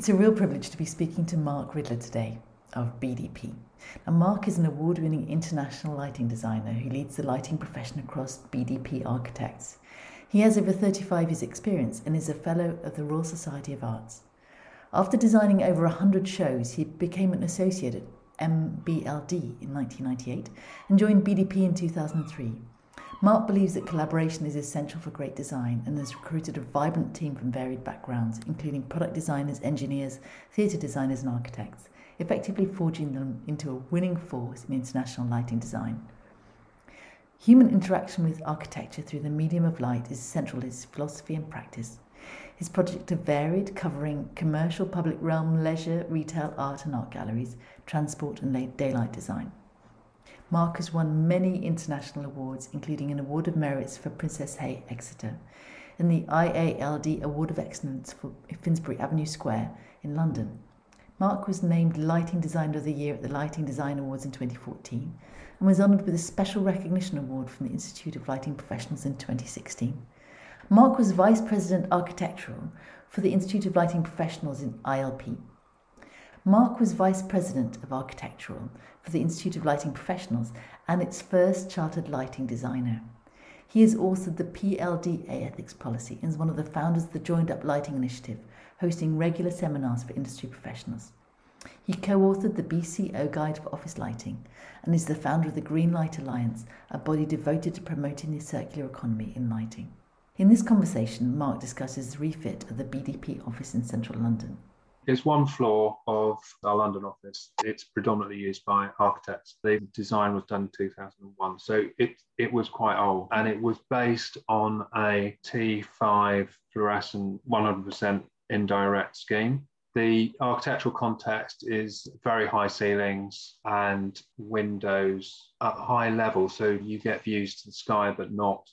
It's a real privilege to be speaking to Mark Ridler today of BDP. Now, Mark is an award winning international lighting designer who leads the lighting profession across BDP Architects. He has over 35 years' experience and is a Fellow of the Royal Society of Arts. After designing over 100 shows, he became an associate at MBLD in 1998 and joined BDP in 2003. Mark believes that collaboration is essential for great design and has recruited a vibrant team from varied backgrounds, including product designers, engineers, theatre designers, and architects, effectively forging them into a winning force in international lighting design. Human interaction with architecture through the medium of light is central to his philosophy and practice. His projects are varied, covering commercial, public realm, leisure, retail, art and art galleries, transport, and daylight design. Mark has won many international awards, including an Award of Merits for Princesshay, Exeter, and the IALD Award of Excellence for Finsbury Avenue Square in London. Mark was named Lighting Designer of the Year at the Lighting Design Awards in 2014 and was honoured with a Special Recognition Award from the Institute of Lighting Professionals in 2016. Mark was Vice President Architectural for the Institute of Lighting Professionals in ILP. Mark was Vice President of Architectural for the Institute of Lighting Professionals and its first chartered lighting designer. He has authored the PLDA ethics policy and is one of the founders of the Joined Up Lighting Initiative, hosting regular seminars for industry professionals. He co authored the BCO Guide for Office Lighting and is the founder of the Green Light Alliance, a body devoted to promoting the circular economy in lighting. In this conversation, Mark discusses the refit of the BDP office in central London. It's one floor of our London office. It's predominantly used by architects. The design was done in 2001, so it, it was quite old. And it was based on a T5 fluorescent 100% indirect scheme. The architectural context is very high ceilings and windows at high level, so you get views to the sky, but not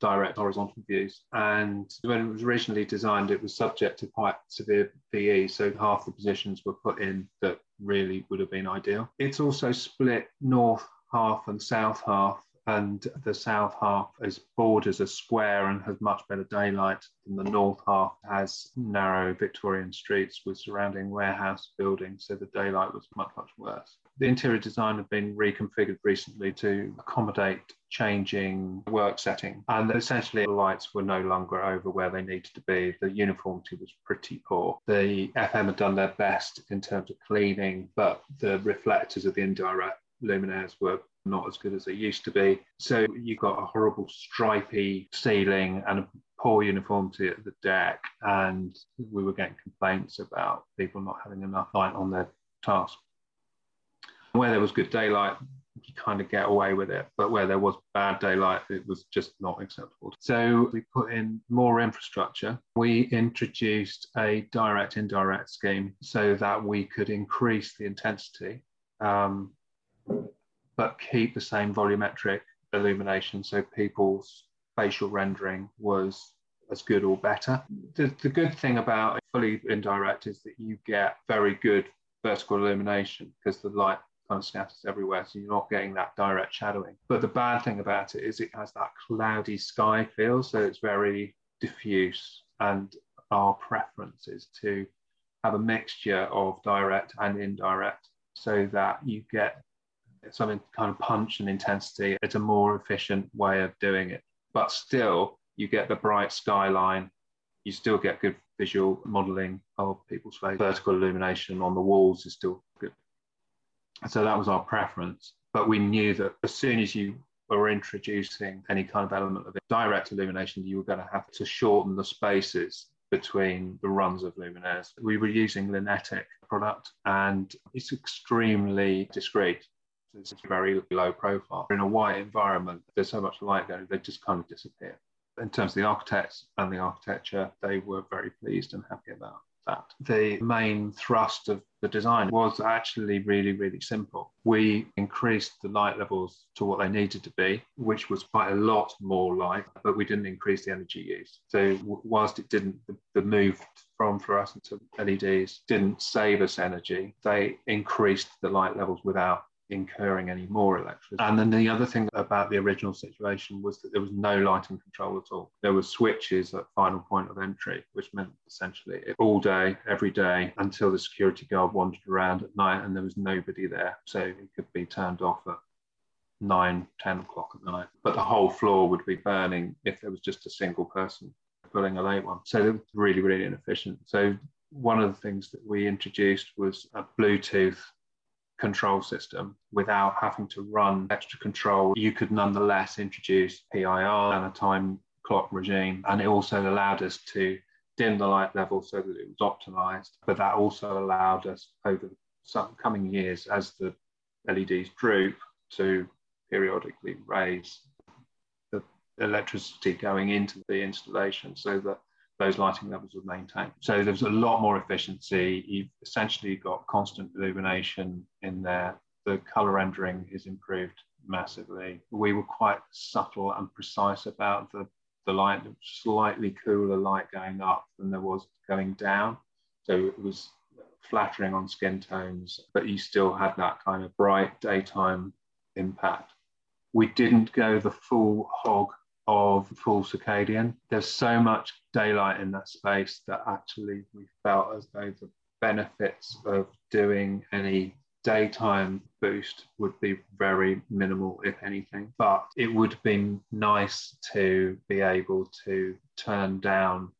direct horizontal views. And when it was originally designed, it was subject to quite severe VE. So half the positions were put in that really would have been ideal. It's also split north half and south half and the south half is borders a square and has much better daylight than the north half has narrow Victorian streets with surrounding warehouse buildings, so the daylight was much, much worse. The interior design had been reconfigured recently to accommodate changing work setting, and essentially the lights were no longer over where they needed to be. The uniformity was pretty poor. The FM had done their best in terms of cleaning, but the reflectors of the indirect luminaires were not as good as they used to be. So you got a horrible stripy ceiling and a poor uniformity at the deck. And we were getting complaints about people not having enough light on their task. Where there was good daylight, you kind of get away with it. But where there was bad daylight, it was just not acceptable. So we put in more infrastructure. We introduced a direct indirect scheme so that we could increase the intensity. Um, but keep the same volumetric illumination so people's facial rendering was as good or better. The, the good thing about fully indirect is that you get very good vertical illumination because the light of scatters everywhere, so you're not getting that direct shadowing. But the bad thing about it is it has that cloudy sky feel, so it's very diffuse. And our preference is to have a mixture of direct and indirect so that you get something kind of punch and intensity. It's a more efficient way of doing it. But still, you get the bright skyline. You still get good visual modeling of people's face. Vertical illumination on the walls is still. So that was our preference. But we knew that as soon as you were introducing any kind of element of direct illumination, you were going to have to shorten the spaces between the runs of luminaires. We were using Linetic product and it's extremely discreet. It's very low profile. In a white environment, there's so much light going, they just kind of disappear. In terms of the architects and the architecture, they were very pleased and happy about that. The main thrust of the design was actually really, really simple. We increased the light levels to what they needed to be, which was quite a lot more light, but we didn't increase the energy use. So, whilst it didn't, the move from fluorescent to LEDs didn't save us energy, they increased the light levels without incurring any more electricity. And then the other thing about the original situation was that there was no lighting control at all. There were switches at final point of entry, which meant essentially all day, every day, until the security guard wandered around at night and there was nobody there. So it could be turned off at nine, 10 o'clock at night. But the whole floor would be burning if there was just a single person pulling a late one. So it was really, really inefficient. So one of the things that we introduced was a Bluetooth control system without having to run extra control. You could nonetheless introduce PIR and a time clock regime. And it also allowed us to dim the light level so that it was optimized. But that also allowed us over some coming years as the LEDs droop to periodically raise the electricity going into the installation so that those lighting levels were maintained. So there's a lot more efficiency. You've essentially got constant illumination in there. The color rendering is improved massively. We were quite subtle and precise about the, the light, slightly cooler light going up than there was going down. So it was flattering on skin tones, but you still had that kind of bright daytime impact. We didn't go the full hog of full circadian. There's so much daylight in that space that actually we felt as though the benefits of doing any daytime boost would be very minimal, if anything. But it would have been nice to be able to turn down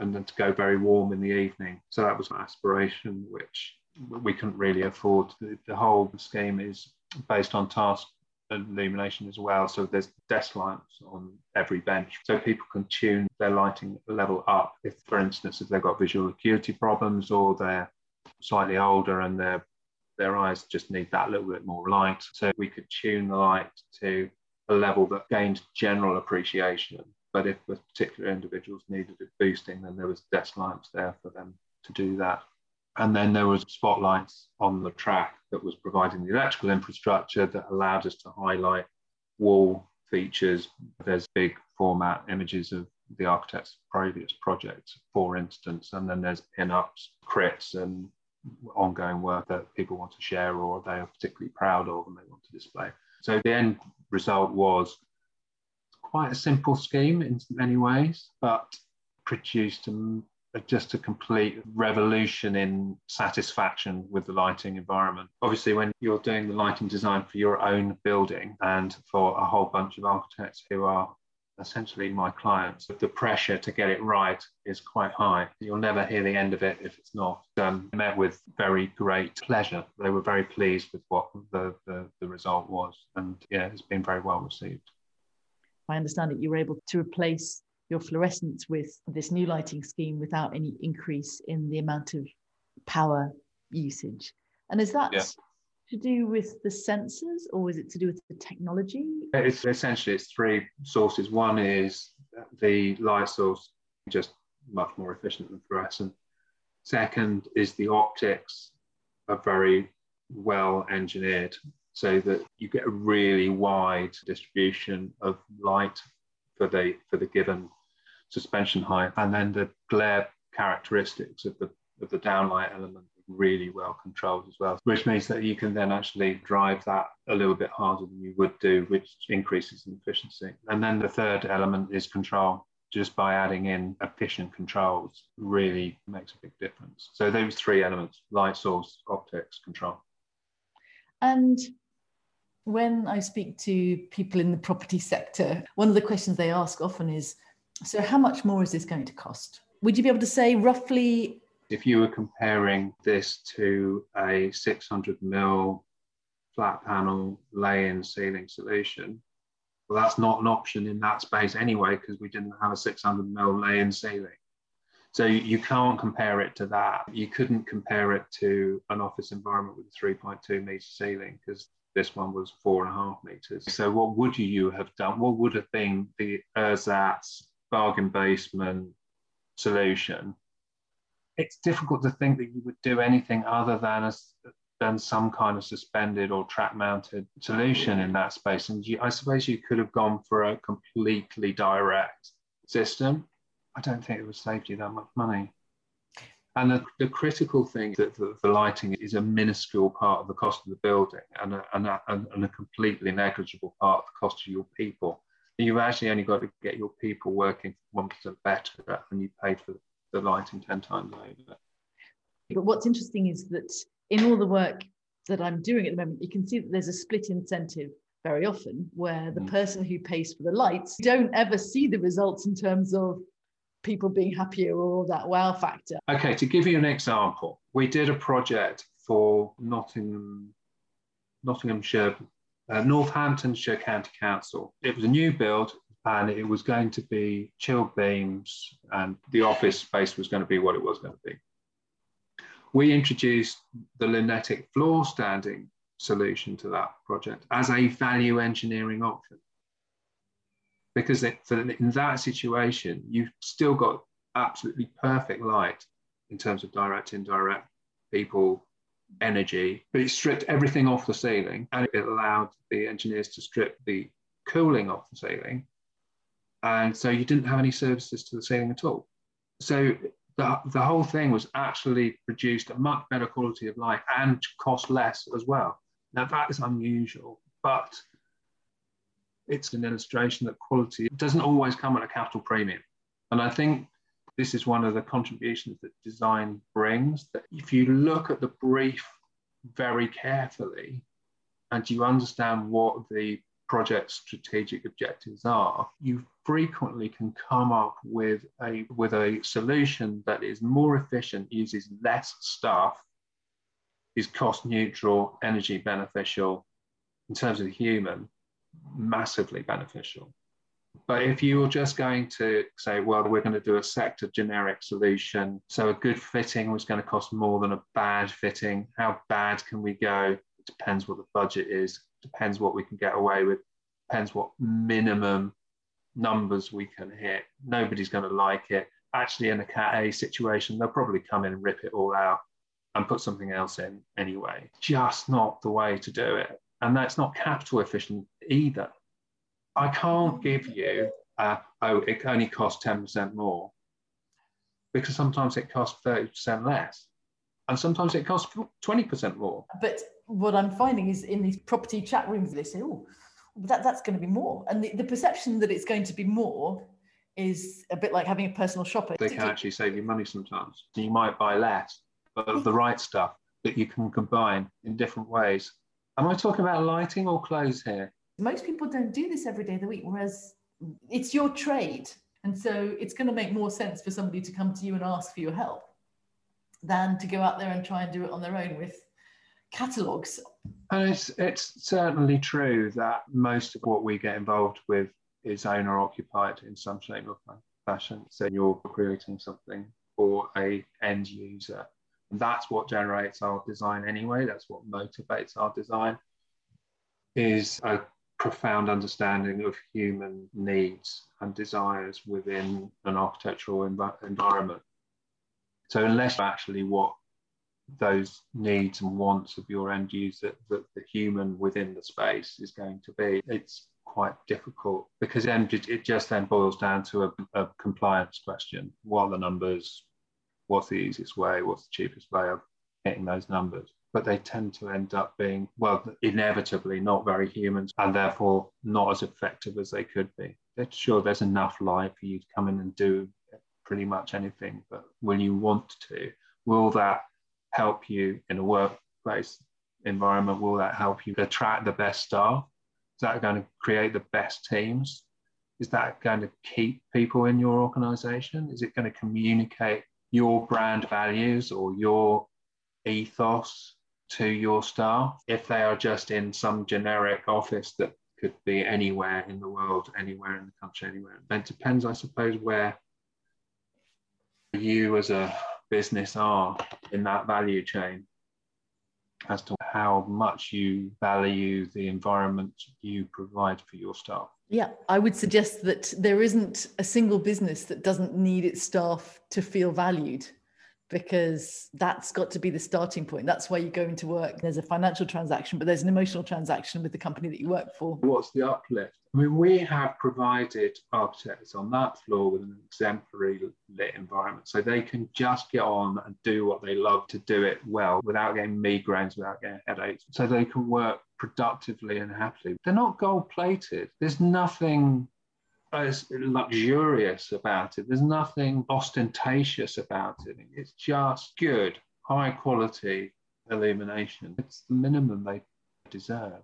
and then to go very warm in the evening. So that was an aspiration which we couldn't really afford. The, the whole scheme is based on task illumination as well. So there's desk lamps on every bench. So people can tune their lighting level up. If, for instance, if they've got visual acuity problems or they're slightly older and their their eyes just need that little bit more light. So we could tune the light to a level that gained general appreciation. But if a particular individuals needed it boosting, then there was desk lamps there for them to do that. And then there was spotlights on the track that was providing the electrical infrastructure that allowed us to highlight wall features. There's big format images of the architect's previous projects, for instance, and then there's pin-ups, crits, and ongoing work that people want to share or they are particularly proud of and they want to display. So the end result was quite a simple scheme in many ways, but produced a just a complete revolution in satisfaction with the lighting environment. Obviously, when you're doing the lighting design for your own building and for a whole bunch of architects who are essentially my clients, the pressure to get it right is quite high. You'll never hear the end of it if it's not. Um, met with very great pleasure. They were very pleased with what the, the, the result was. And yeah, it's been very well received. I understand that you were able to replace your fluorescence with this new lighting scheme without any increase in the amount of power usage. And is that yeah. to do with the sensors or is it to do with the technology? It's essentially it's three sources. One is the light source, just much more efficient than fluorescent. Second is the optics are very well engineered so that you get a really wide distribution of light for the for the given suspension height, and then the glare characteristics of the of the downlight element really well controlled as well, which means that you can then actually drive that a little bit harder than you would do, which increases in efficiency. And then the third element is control. Just by adding in efficient controls really makes a big difference. So those three elements, light source, optics, control. And when I speak to people in the property sector, one of the questions they ask often is so, how much more is this going to cost? Would you be able to say roughly? If you were comparing this to a 600 mil flat panel lay in ceiling solution, well, that's not an option in that space anyway, because we didn't have a 600 mil lay in ceiling. So you can't compare it to that. You couldn't compare it to an office environment with a 3.2 meter ceiling because this one was four and a half meters. So what would you have done? What would have been the ersatz bargain basement solution? It's difficult to think that you would do anything other than a, than some kind of suspended or track mounted solution in that space. And you, I suppose you could have gone for a completely direct system. I don't think it would save you that much money. And the, the critical thing is that the, the, lighting is a minuscule part of the cost of the building and a, and, a, and a completely negligible part of the cost of your people. You've actually only got to get your people working 1% better and you pay for the lighting 10 times over. But what's interesting is that in all the work that I'm doing at the moment, you can see that there's a split incentive very often where the mm. person who pays for the lights don't ever see the results in terms of people being happier or that wow factor. Okay, to give you an example, we did a project for Nottingham, Nottinghamshire, uh, Northamptonshire County Council. It was a new build and it was going to be chilled beams and the office space was going to be what it was going to be. We introduced the Linetic floor standing solution to that project as a value engineering option. Because it, in that situation, you've still got absolutely perfect light in terms of direct, indirect, people, energy, but it stripped everything off the ceiling and it allowed the engineers to strip the cooling off the ceiling. And so you didn't have any services to the ceiling at all. So the, the whole thing was actually produced a much better quality of light and cost less as well. Now that is unusual, but it's an illustration that quality doesn't always come at a capital premium. And I think this is one of the contributions that design brings that if you look at the brief very carefully and you understand what the project's strategic objectives are, you frequently can come up with a with a solution that is more efficient, uses less stuff, is cost neutral, energy beneficial, in terms of the human, massively beneficial. But if you were just going to say, well, we're going to do a sector generic solution, so a good fitting was going to cost more than a bad fitting, how bad can we go? It depends what the budget is, depends what we can get away with, depends what minimum numbers we can hit. Nobody's going to like it. Actually, in a Cat A situation, they'll probably come in and rip it all out and put something else in anyway. Just not the way to do it. And that's not capital efficient either. I can't give you, uh, oh, it only costs 10% more because sometimes it costs 30% less. And sometimes it costs 20% more. But what I'm finding is in these property chat rooms, they say, oh, that, that's going to be more. And the, the perception that it's going to be more is a bit like having a personal shopper. They can actually save you money sometimes. You might buy less, but the right stuff that you can combine in different ways. Am I talking about lighting or clothes here? Most people don't do this every day of the week, whereas it's your trade. And so it's going to make more sense for somebody to come to you and ask for your help than to go out there and try and do it on their own with catalogues. And it's, it's certainly true that most of what we get involved with is owner occupied in some shape or fashion. So you're creating something for a end user And that's what generates our design anyway. That's what motivates our design is a profound understanding of human needs and desires within an architectural env- environment. So unless actually what those needs and wants of your end user, that the human within the space is going to be, it's quite difficult because then it just then boils down to a, a compliance question. What are the numbers? what's the easiest way, what's the cheapest way of getting those numbers. But they tend to end up being, well, inevitably not very human and therefore not as effective as they could be. Sure, there's enough life for you to come in and do pretty much anything, but will you want to? Will that help you in a workplace environment? Will that help you attract the best staff? Is that going to create the best teams? Is that going to keep people in your organization? Is it going to communicate your brand values or your ethos to your staff if they are just in some generic office that could be anywhere in the world, anywhere in the country, anywhere. It depends, I suppose, where you as a business are in that value chain as to how much you value the environment you provide for your staff. Yeah, I would suggest that there isn't a single business that doesn't need its staff to feel valued. Because that's got to be the starting point. That's why you go into work. There's a financial transaction, but there's an emotional transaction with the company that you work for. What's the uplift? I mean, we have provided architects on that floor with an exemplary lit environment so they can just get on and do what they love to do it well without getting migraines, without getting headaches, so they can work productively and happily. They're not gold plated. There's nothing as luxurious about it. There's nothing ostentatious about it. It's just good, high quality illumination. It's the minimum they deserve.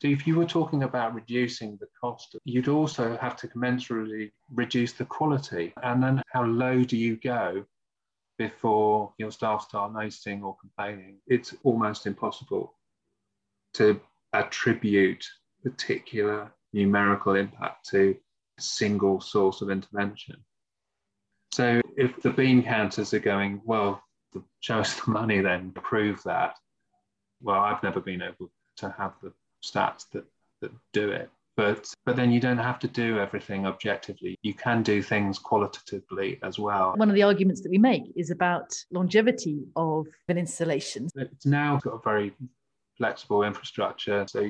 So if you were talking about reducing the cost, you'd also have to commensurately reduce the quality. And then how low do you go before your staff start noticing or complaining? It's almost impossible to attribute particular numerical impact to a single source of intervention. So if the bean counters are going, well, show us the money then, prove that. Well, I've never been able to have the stats that, that do it. But, but then you don't have to do everything objectively. You can do things qualitatively as well. One of the arguments that we make is about longevity of an installation. It's now got a very flexible infrastructure. So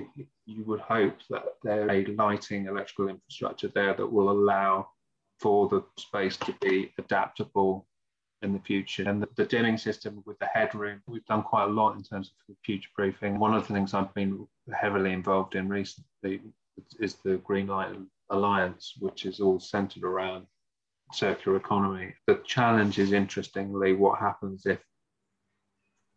you would hope that there a lighting electrical infrastructure there that will allow for the space to be adaptable in the future. And the, the dimming system with the headroom, we've done quite a lot in terms of future proofing. One of the things I've been heavily involved in recently is the Green Light Alliance, which is all centered around circular economy. The challenge is interestingly what happens if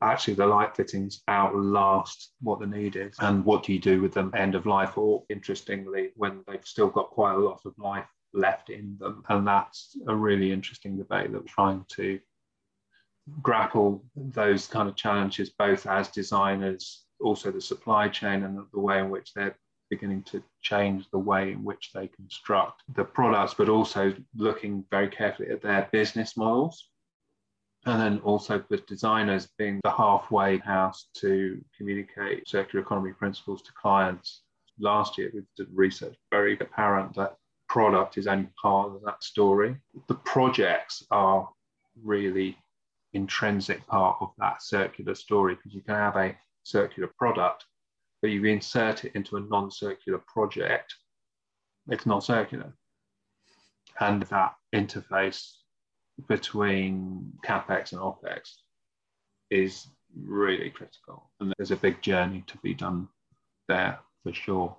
actually the light fittings outlast what the need is. And what do you do with them end of life? Or interestingly when they've still got quite a lot of life left in them. And that's a really interesting debate that we're trying to grapple those kind of challenges both as designers also the supply chain and the way in which they're beginning to change the way in which they construct the products but also looking very carefully at their business models and then also with designers being the halfway house to communicate circular economy principles to clients. Last year, we did research very apparent that product is only part of that story. The projects are really intrinsic part of that circular story because you can have a circular product, but you insert it into a non-circular project, it's not circular. And that interface between capex and opex is really critical, and there's a big journey to be done there for sure.